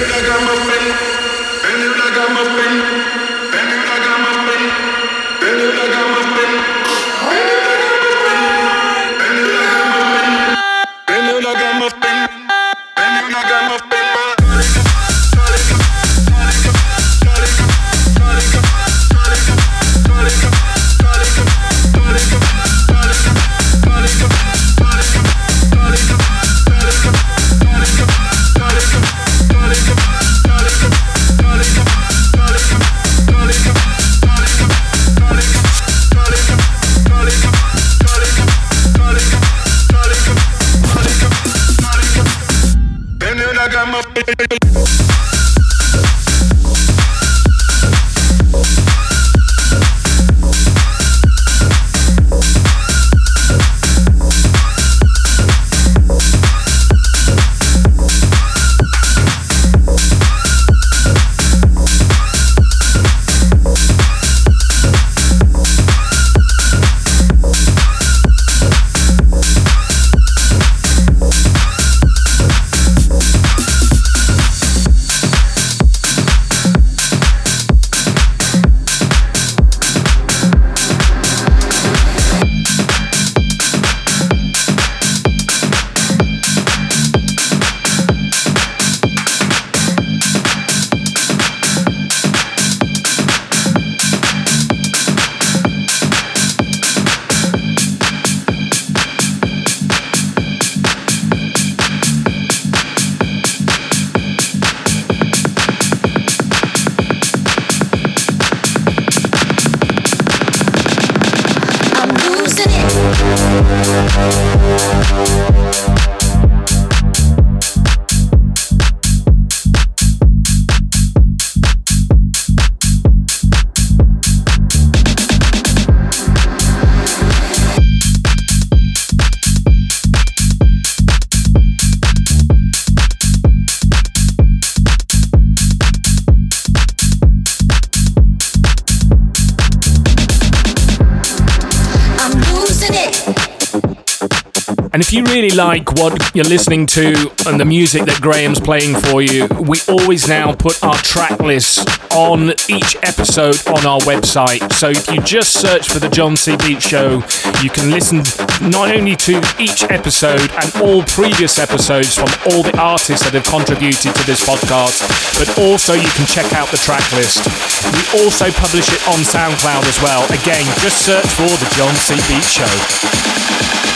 like I'm a fan. Bend it like I'm a. And if you really like what you're listening to and the music that Graeme's playing for you, we always now put our track list on each episode on our website. So if you just search for the JonC Beat Show, you can listen not only to each episode and all previous episodes from all the artists that have contributed to this podcast, but also you can check out the track list. We also publish it on SoundCloud as well. Again, just search for the JonC Beat Show.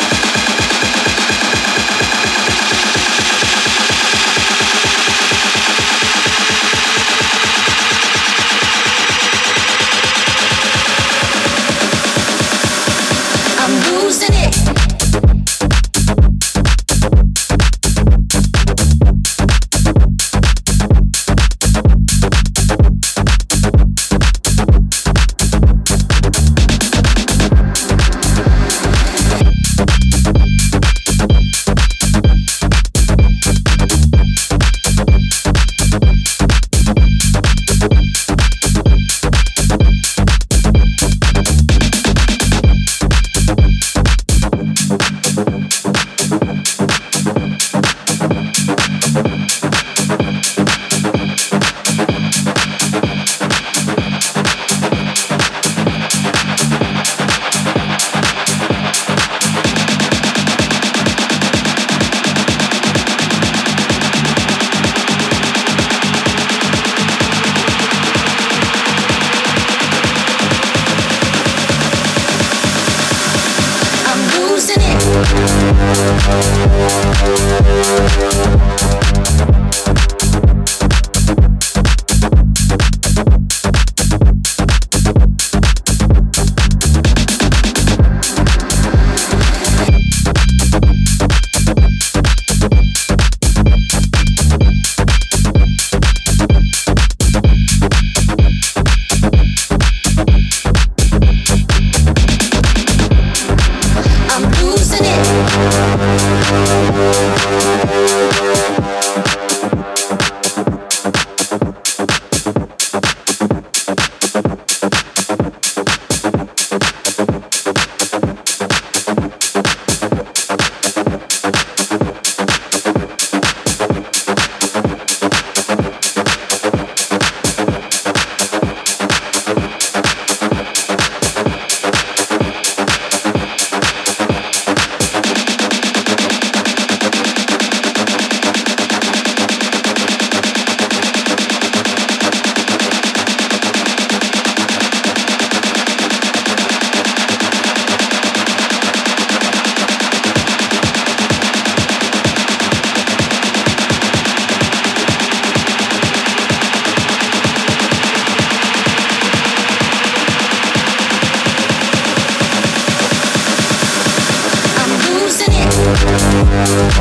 Thank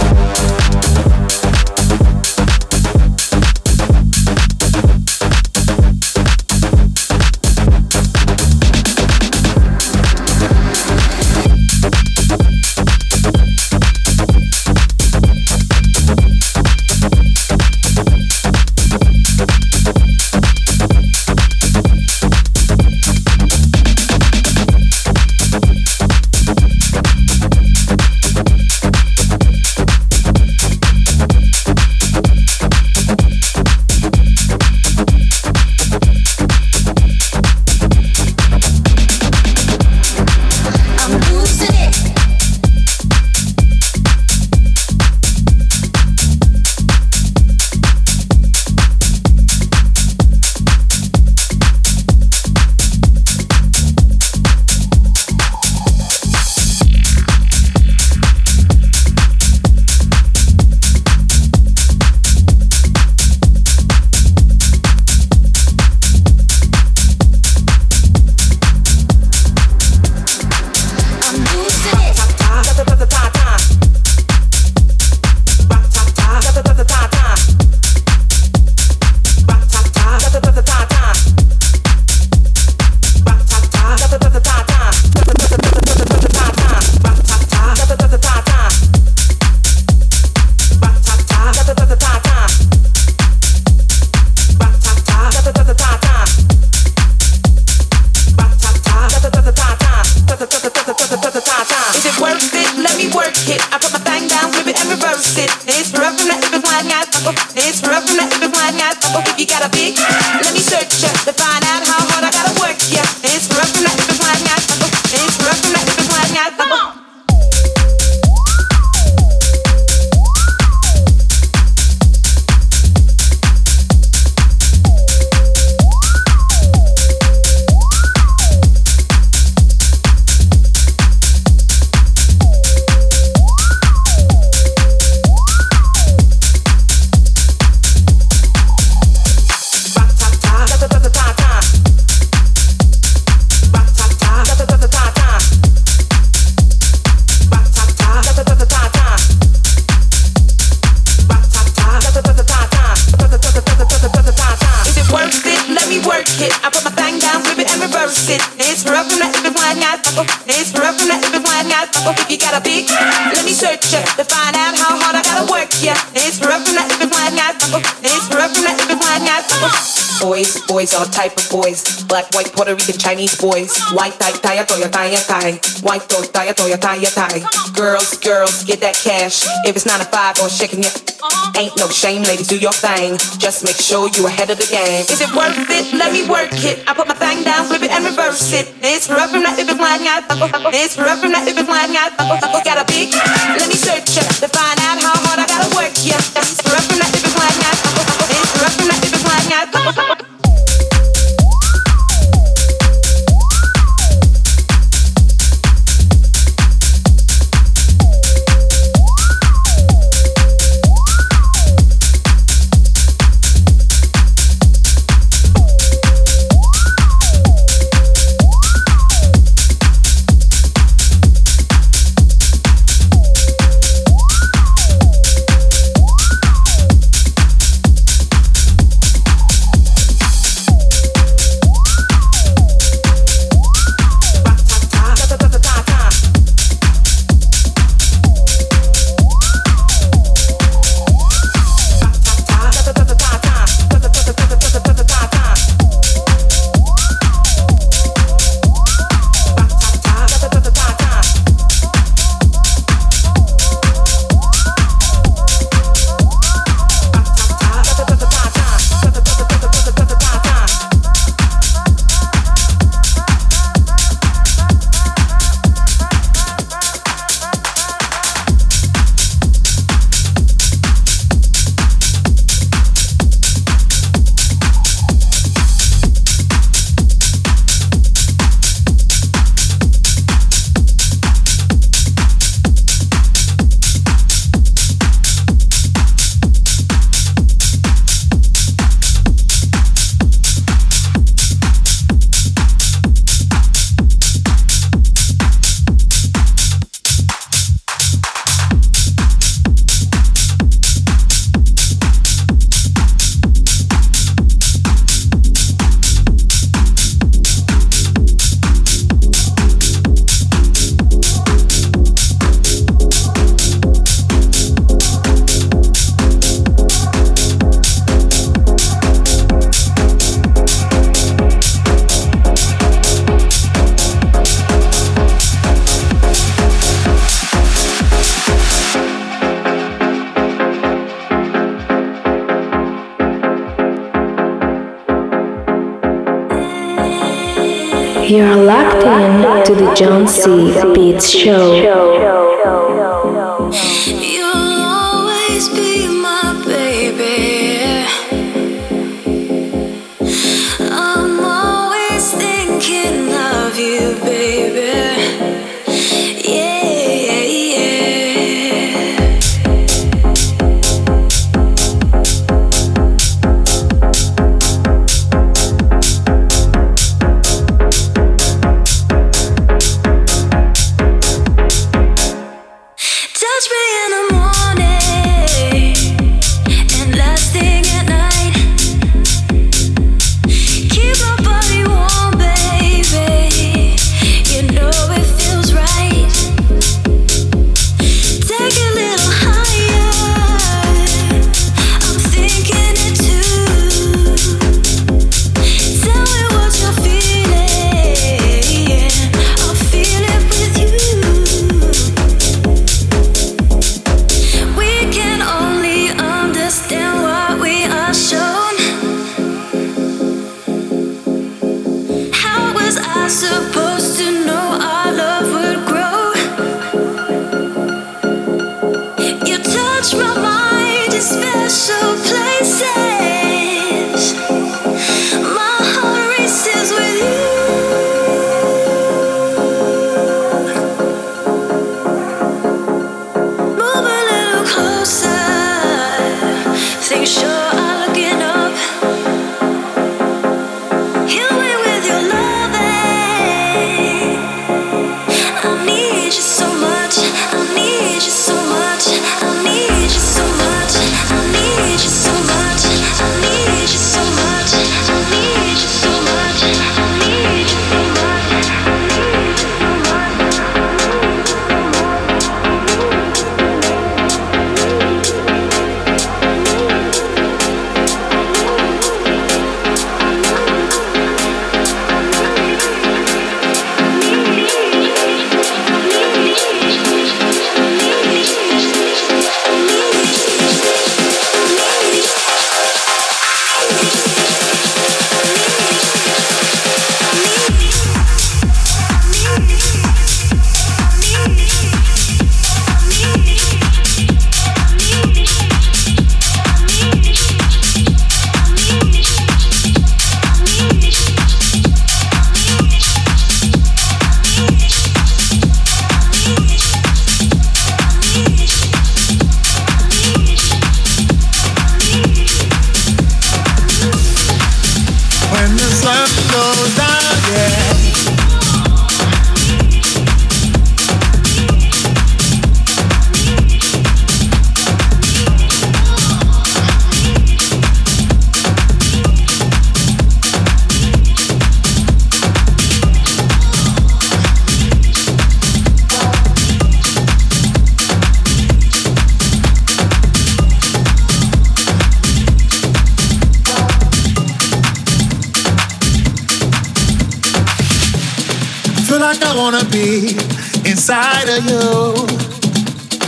you. If you got a big, let me search ya to find out how hard I gotta work ya. It's rough from that if it's my night. It's rough from that boys, boys, all type of boys. Black, white, Puerto Rican, Chinese boys. White, tie, tie, toya, tie, tie. White, toy, tie, toya, tie, tie. Girls, girls, get that cash. If it's nine to five or shaking it, uh-huh. ain't no shame, ladies, do your thing. Just make sure you ahead of the game. Is it worth it? Let me work it. I put my thing down, flip it and reverse it. It's rough from that if it's flying out. It's rough from that if it's flying out. Got a big, let me search it to find out how hard I gotta work. Yeah, it's rough from that if it's flying out. From that if it's flying out. You're locked in to the JonC Beats Show.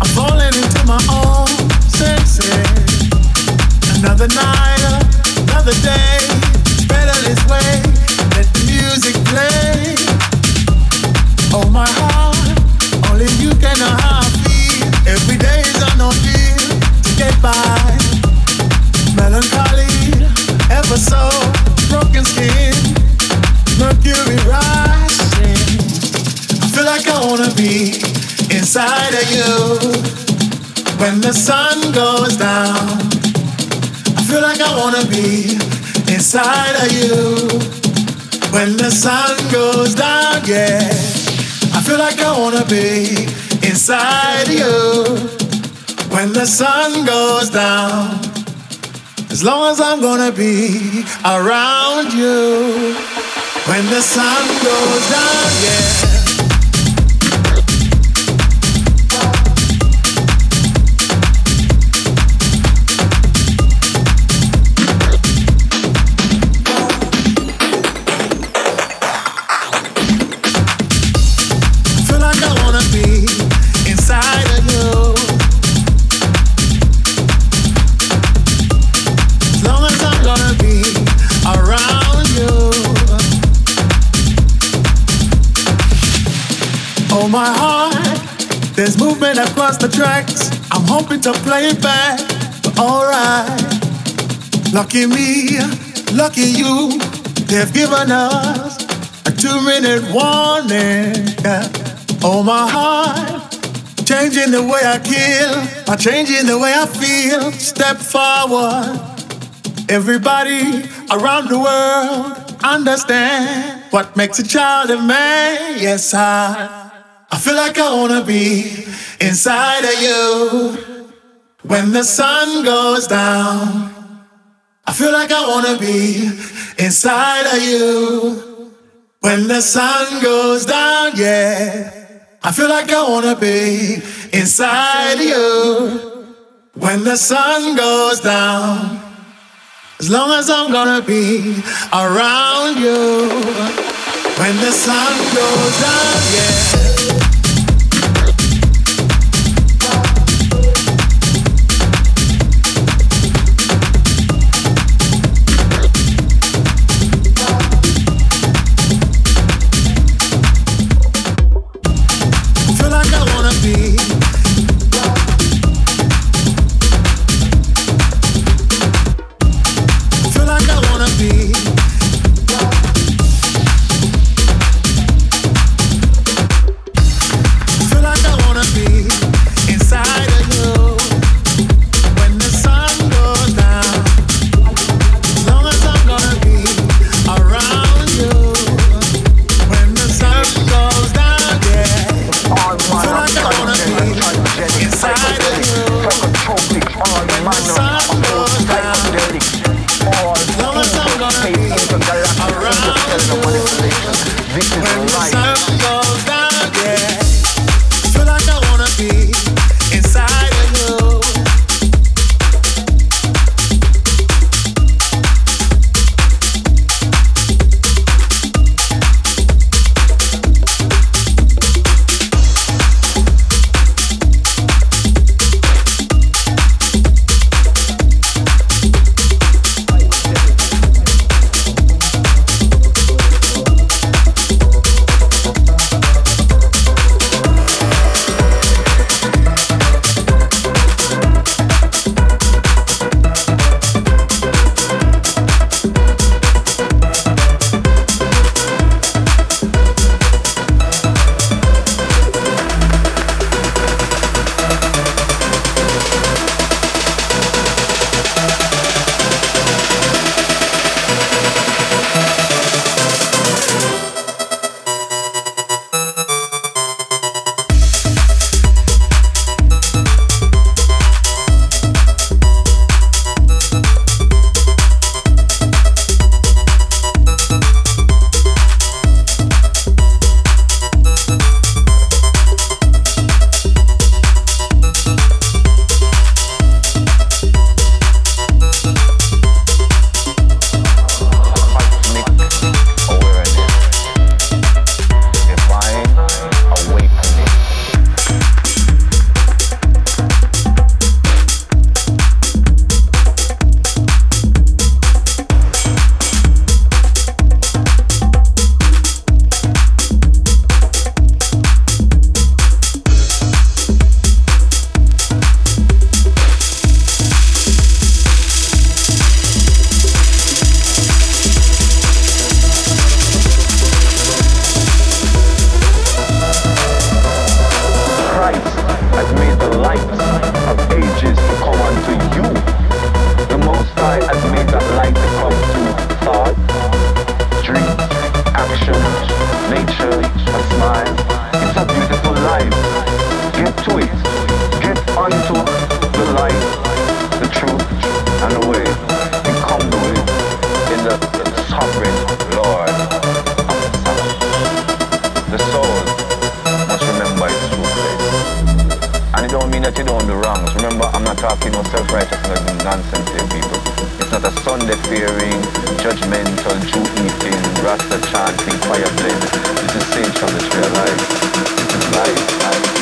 I'm falling into my own senses. Another night, be inside you when the sun goes down. As long as I'm gonna be around you when the sun goes down, yeah. There's movement across the tracks. I'm hoping to play it back, but alright. Lucky me, lucky you, they've given us a two-minute warning. Oh my heart, changing the way I kill, by changing the way I feel. Step forward. Everybody around the world understand what makes a child a man. Yes, I, I feel like I wanna be inside of you when the sun goes down. I feel like I wanna be inside of you when the sun goes down. Yeah, I feel like I wanna be inside of you when the sun goes down. As long as I'm gonna be around you when the sun goes down, yeah. to it. Get onto the light, the truth, and the way. Become the way in the, the sovereign Lord of the Sabbath. The soul must remember its true place. And it don't mean that you don't do wrongs. Remember, I'm not talking no self-righteousness and nonsense here, people. It's not a Sunday fearing, judgmental, Jew eating, Rasta chanting, fire blazing. This is saints from the true of life. This life.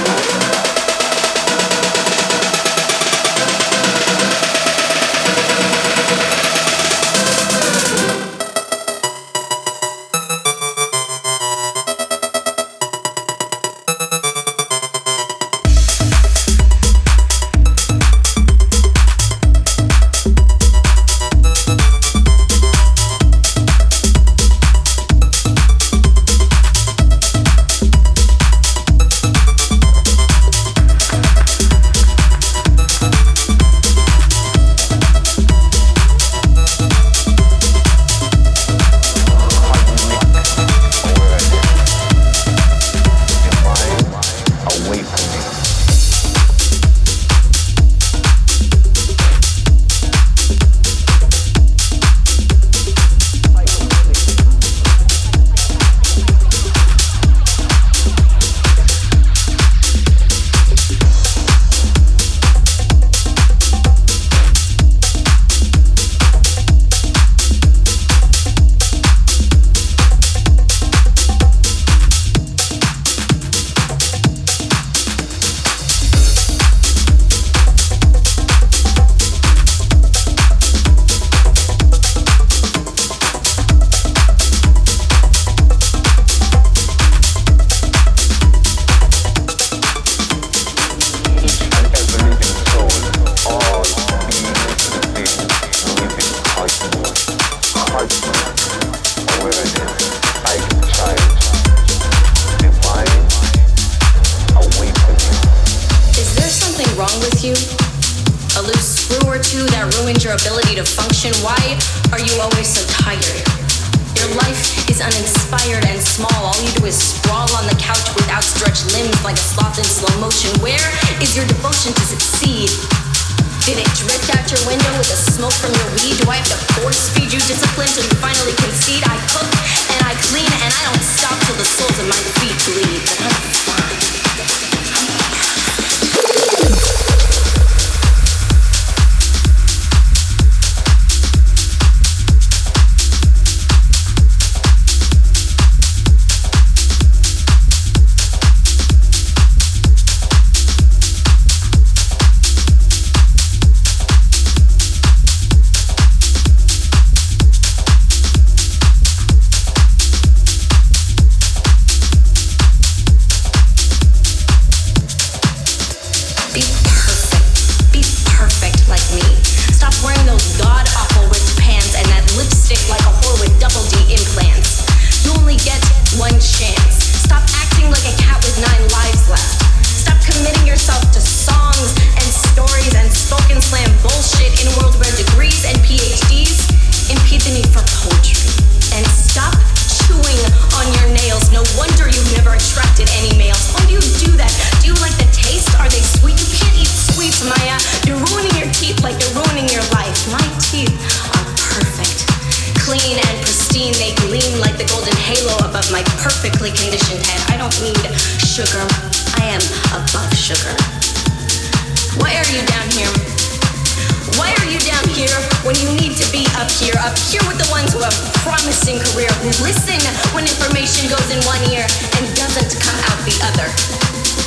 other.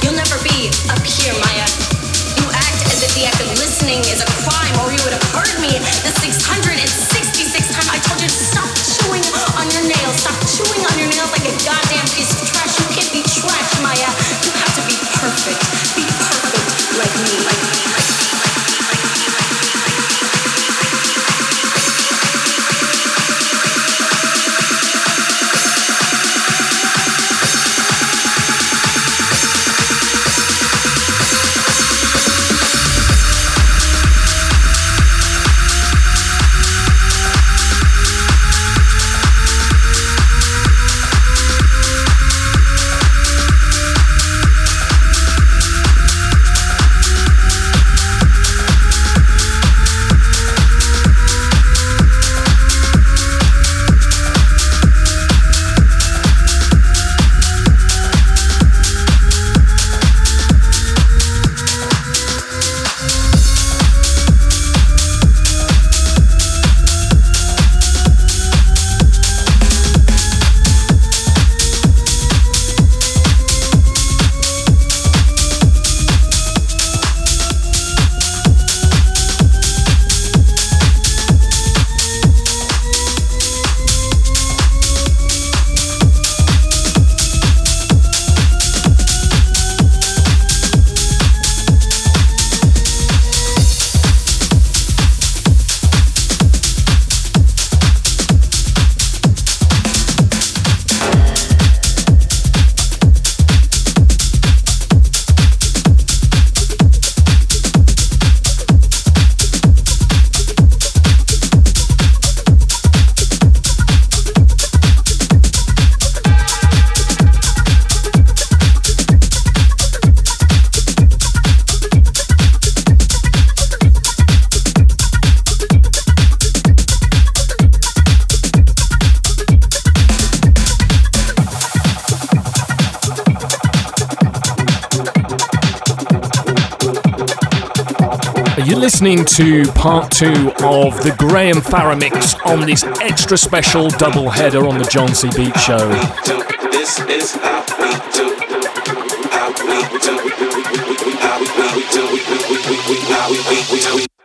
You'll never be up here, Maya. You act as if the act of listening is a crime, or you would have heard me the 666 times I told you to stop chewing on your nails. Stop chewing on your nails like a goddamn piece of trash. You can't be trash, Maya. Listening to part two of the Graeme Farrer mix on this extra special double header on the JonC Beat Show.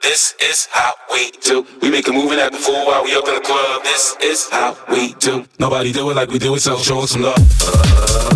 This is how we do. We make a move and act fool while we up in the club. This is how we do. Nobody do it like we do it, so show us some love.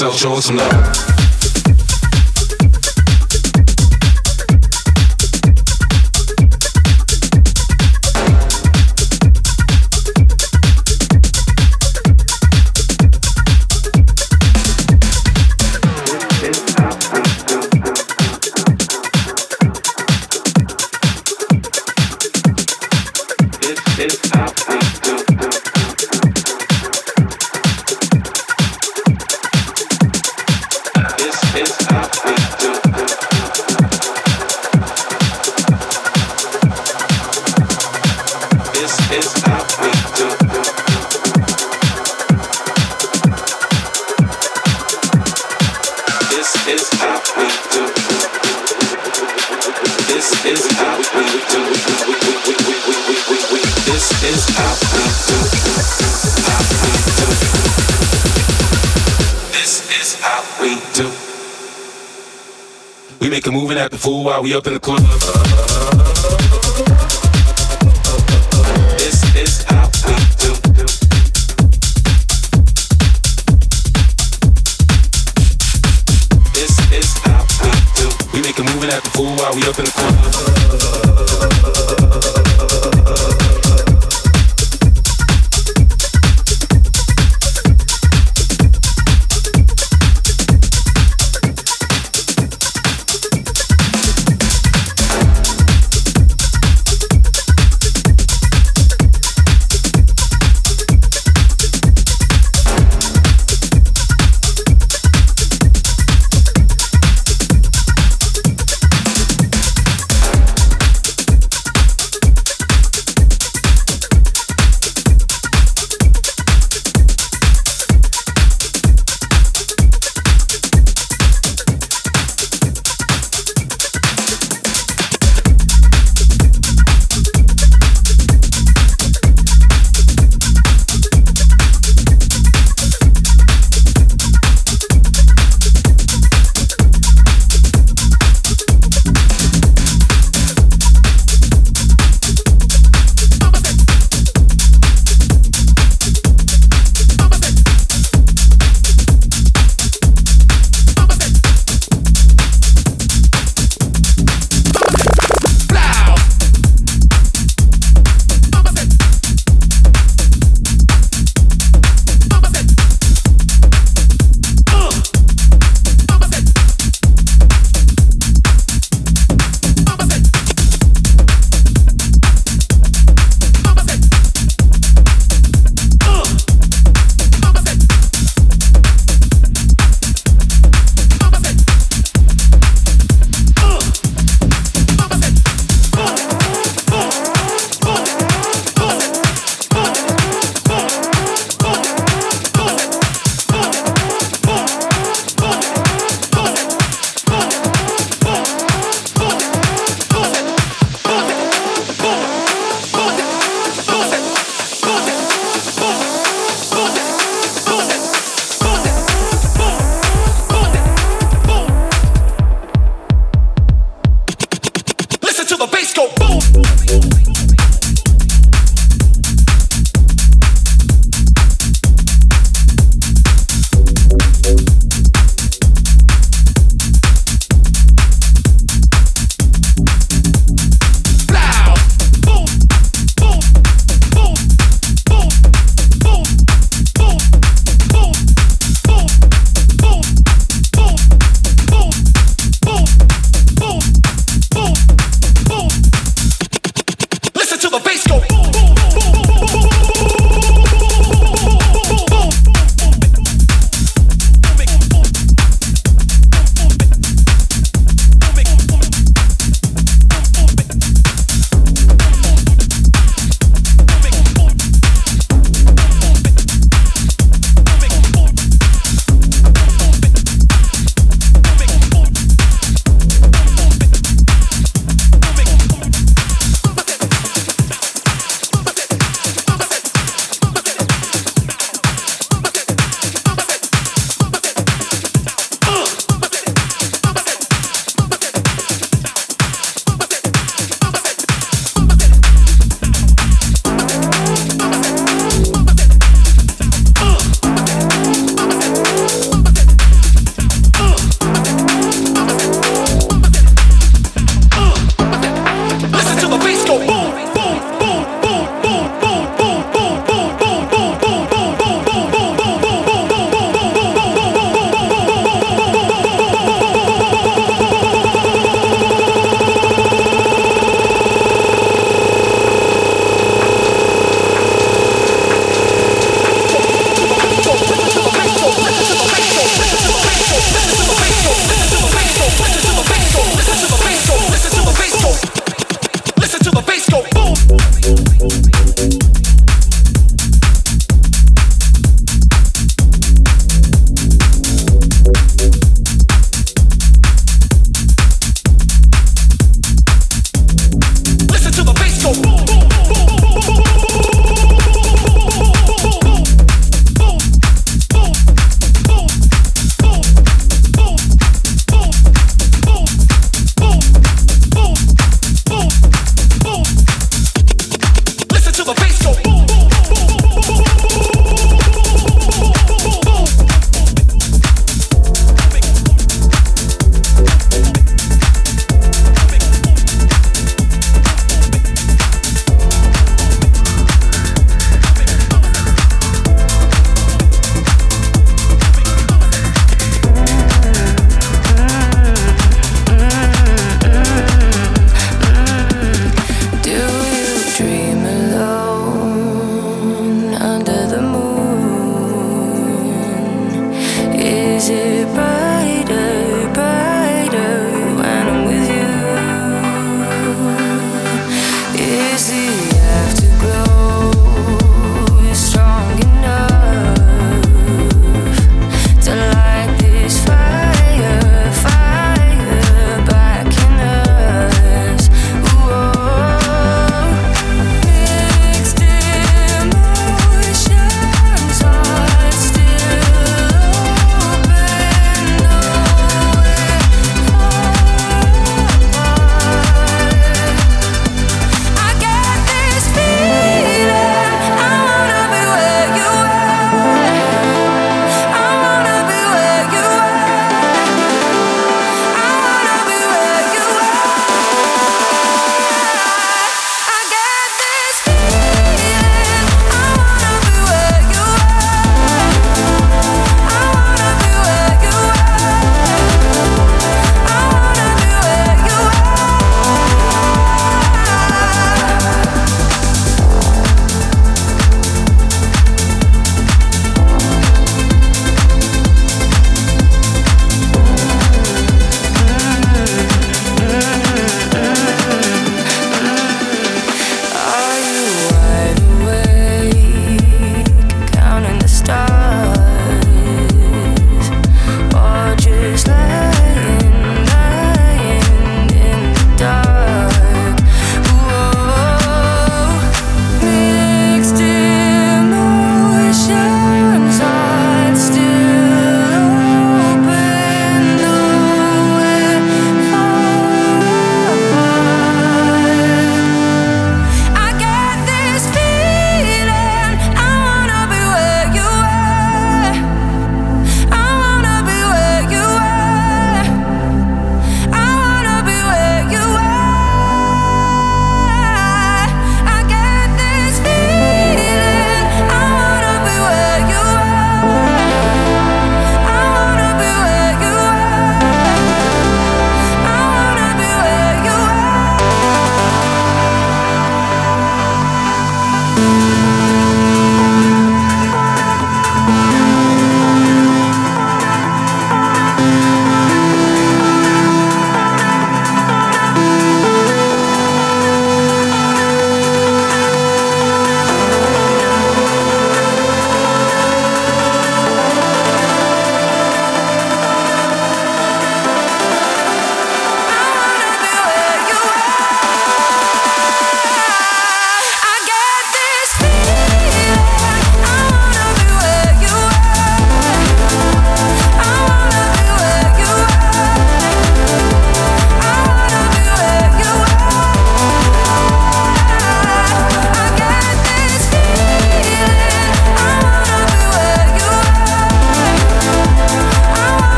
Yourself, show some love. Fool while we up in the club. This is how we do. This is how we do. We make a move and act the fool while we up in the club.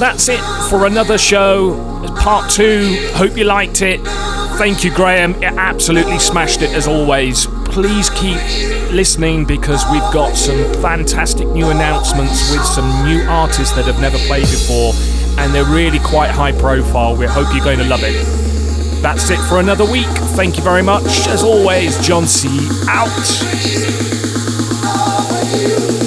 That's it for another show. Part two. Hope you liked it. Thank you, Graeme. It absolutely smashed it as always. Please keep listening because we've got some fantastic new announcements with some new artists that have never played before, and they're really quite high profile. We hope you're going to love it. That's it for another week. Thank you very much. As always, JonC. out.